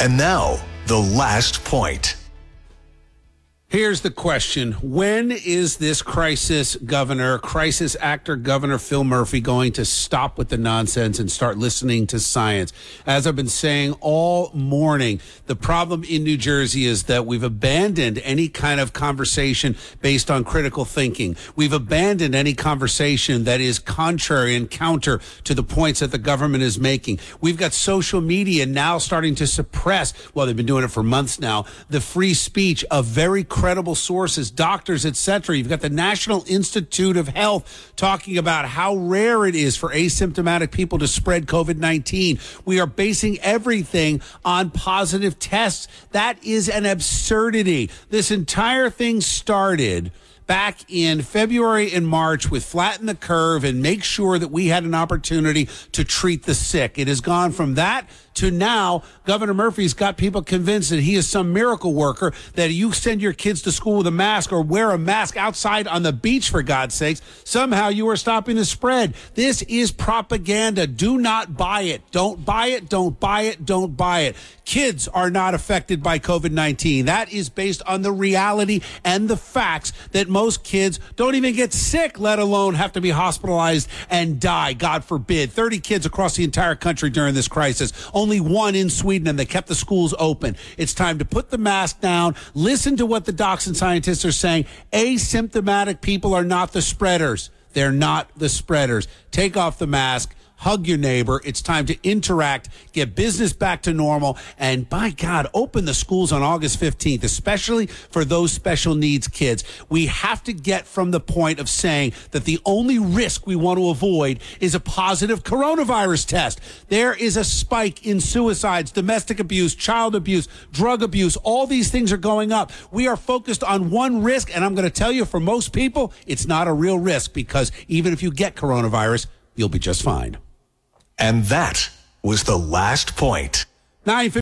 And now, the last point. Here's the question. When is this crisis governor, crisis actor governor Phil Murphy going to stop with the nonsense and start listening to science? As I've been saying all morning, the problem in New Jersey is that we've abandoned any kind of conversation based on critical thinking. We've abandoned any conversation that is contrary and counter to the points that the government is making. We've got social media now starting to suppress, well, they've been doing it for months now, the free speech of very credible sources, doctors, etc. You've got the National Institute of Health talking about how rare it is for asymptomatic people to spread COVID 19. We are basing everything on positive tests. That is an absurdity. This entire thing started back in February and March with flatten the curve and make sure that we had an opportunity to treat the sick. It has gone from that to now Governor Murphy's got people convinced that he is some miracle worker, that you send your kids to school with a mask or wear a mask outside on the beach, for God's sakes. Somehow you are stopping the spread. This is propaganda. Do not buy it. Don't buy it. Don't buy it. Don't buy it. Kids are not affected by COVID 19. That is based on the reality and the facts that most kids don't even get sick, let alone have to be hospitalized and die, God forbid. 30 kids across the entire country during this crisis only one in Sweden, and they kept the schools open. It's time to put the mask down. Listen to what the docs and scientists are saying. Asymptomatic people are not the spreaders. They're not the spreaders. Take off the mask hug your neighbor. It's time to interact, get business back to normal, and by God, open the schools on August 15th, especially for those special needs kids. We have to get from the point of saying that the only risk we want to avoid is a positive coronavirus test. There is a spike in suicides, domestic abuse, child abuse, drug abuse. All these things are going up. We are focused on one risk, and I'm going to tell you, for most people, it's not a real risk because even if you get coronavirus, you'll be just fine. And that was the last point. 9